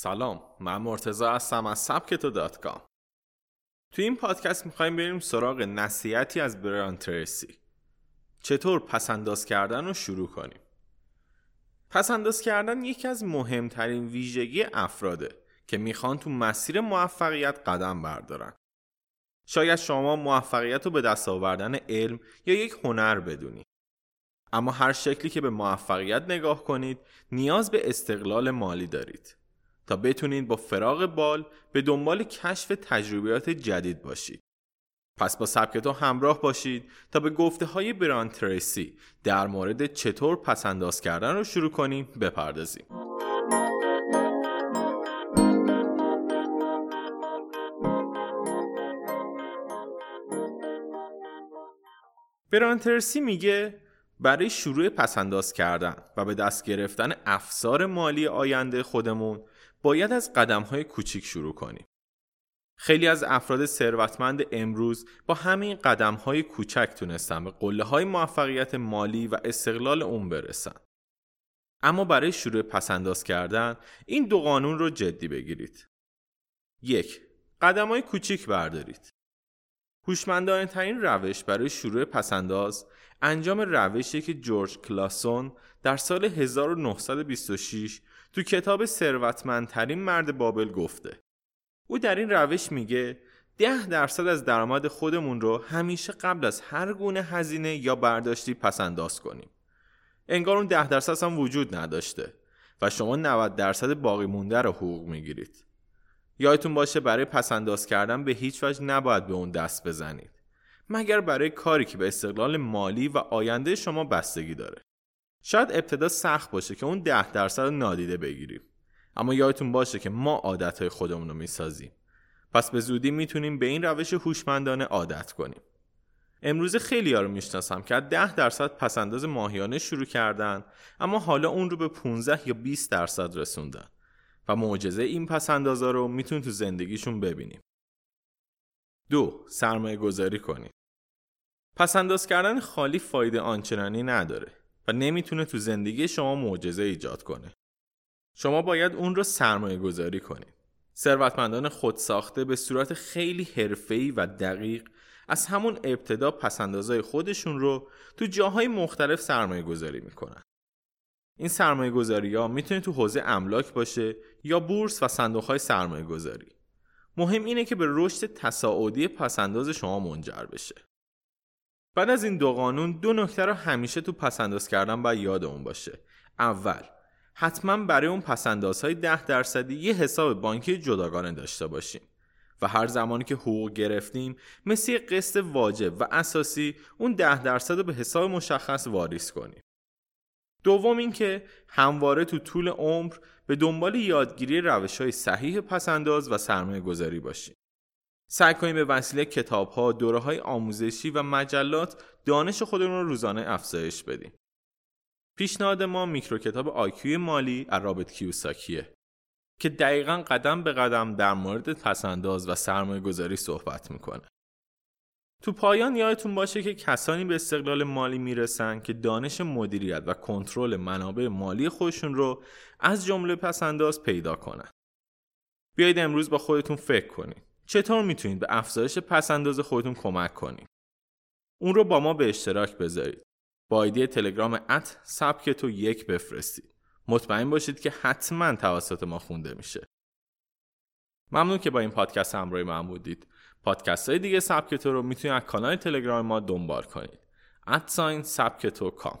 سلام من مرتزا هستم از سبکتو دات کام. توی این پادکست می‌خوایم بریم سراغ نصیحتی از بران ترسی چطور پسنداز کردن رو شروع کنیم؟ پسنداز کردن یکی از مهمترین ویژگی افراده که می‌خوان تو مسیر موفقیت قدم بردارن. شاید شما موفقیت رو به دست آوردن علم یا یک هنر بدونی. اما هر شکلی که به موفقیت نگاه کنید نیاز به استقلال مالی دارید. تا بتونید با فراغ بال به دنبال کشف تجربیات جدید باشید. پس با سبکتو همراه باشید تا به گفته های بران تریسی در مورد چطور پسنداز کردن رو شروع کنیم بپردازیم. بران تریسی میگه برای شروع پسنداز کردن و به دست گرفتن افسار مالی آینده خودمون باید از قدم های کوچیک شروع کنیم. خیلی از افراد ثروتمند امروز با همین قدم های کوچک تونستن به قله های موفقیت مالی و استقلال اون برسن. اما برای شروع پسنداز کردن این دو قانون رو جدی بگیرید. یک قدم های کوچیک بردارید. هوشمندانه ترین روش برای شروع پسنداز انجام روشی که جورج کلاسون در سال 1926 تو کتاب ثروتمندترین مرد بابل گفته. او در این روش میگه ده درصد از درآمد خودمون رو همیشه قبل از هر گونه هزینه یا برداشتی پس انداز کنیم. انگار اون ده درصد هم وجود نداشته و شما 90 درصد باقی مونده رو حقوق می‌گیرید. یادتون باشه برای پسنداز کردن به هیچ وجه نباید به اون دست بزنید. مگر برای کاری که به استقلال مالی و آینده شما بستگی داره. شاید ابتدا سخت باشه که اون ده درصد رو نادیده بگیریم. اما یادتون باشه که ما عادتهای خودمون رو می‌سازیم. پس به زودی می‌تونیم به این روش هوشمندانه عادت کنیم. امروز خیلی ها رو می‌شناسم که از 10 درصد پسنداز ماهیانه شروع کردن اما حالا اون رو به 15 یا 20 درصد رسوندن. و معجزه این پسندازا رو می‌تونید تو زندگیشون ببینیم. دو سرمایه گذاری کنید. پسنداز کردن خالی فایده آنچنانی نداره. و نمی‌تونه تو زندگی شما معجزه ایجاد کنه. شما باید اون رو سرمایه گذاری کنید. ثروتمندان خودساخته به صورت خیلی حرفه‌ای و دقیق از همون ابتدا پسندازای خودشون رو تو جاهای مختلف سرمایه گذاری می‌کنن. این سرمایه گذاری ها می‌تونه تو حوزه املاک باشه یا بورس و صندوق های سرمایه گذاری. مهم اینه که به رشد تصاعدی پسنداز شما منجر بشه. بعد از این دو قانون دو نکته رو همیشه تو پسنداز کردن باید یادمون باشه اول حتما برای اون پسندازهای ده درصدی یه حساب بانکی جداگانه داشته باشیم و هر زمانی که حقوق گرفتیم مثل قسط واجب و اساسی اون ده درصد رو به حساب مشخص واریز کنیم دوم اینکه همواره تو طول عمر به دنبال یادگیری روش های صحیح پسنداز و سرمایه گذاری باشیم سعی کنیم به وسیله کتاب ها، دوره های آموزشی و مجلات دانش خودمون رو روزانه افزایش بدیم. پیشنهاد ما میکرو کتاب آیکیوی مالی از رابط کیوساکیه که دقیقا قدم به قدم در مورد پسنداز و سرمایه گذاری صحبت می‌کنه. تو پایان یادتون باشه که کسانی به استقلال مالی می‌رسن که دانش مدیریت و کنترل منابع مالی خودشون رو از جمله پسنداز پیدا کنن. بیایید امروز با خودتون فکر کنید. چطور می‌تونید به افزایش پسنداز خودتون کمک کنید؟ اون رو با ما به اشتراک بذارید. با ایدی تلگرام ات سبکتو یک بفرستید. مطمئن باشید که حتما توسط ما خونده میشه. ممنون که با این پادکست همراهی من بودید. پادکست های دیگه سبکتو رو می‌تونید از کانال تلگرام ما دنبال کنید. ادساین سبکتو کام.